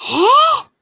えー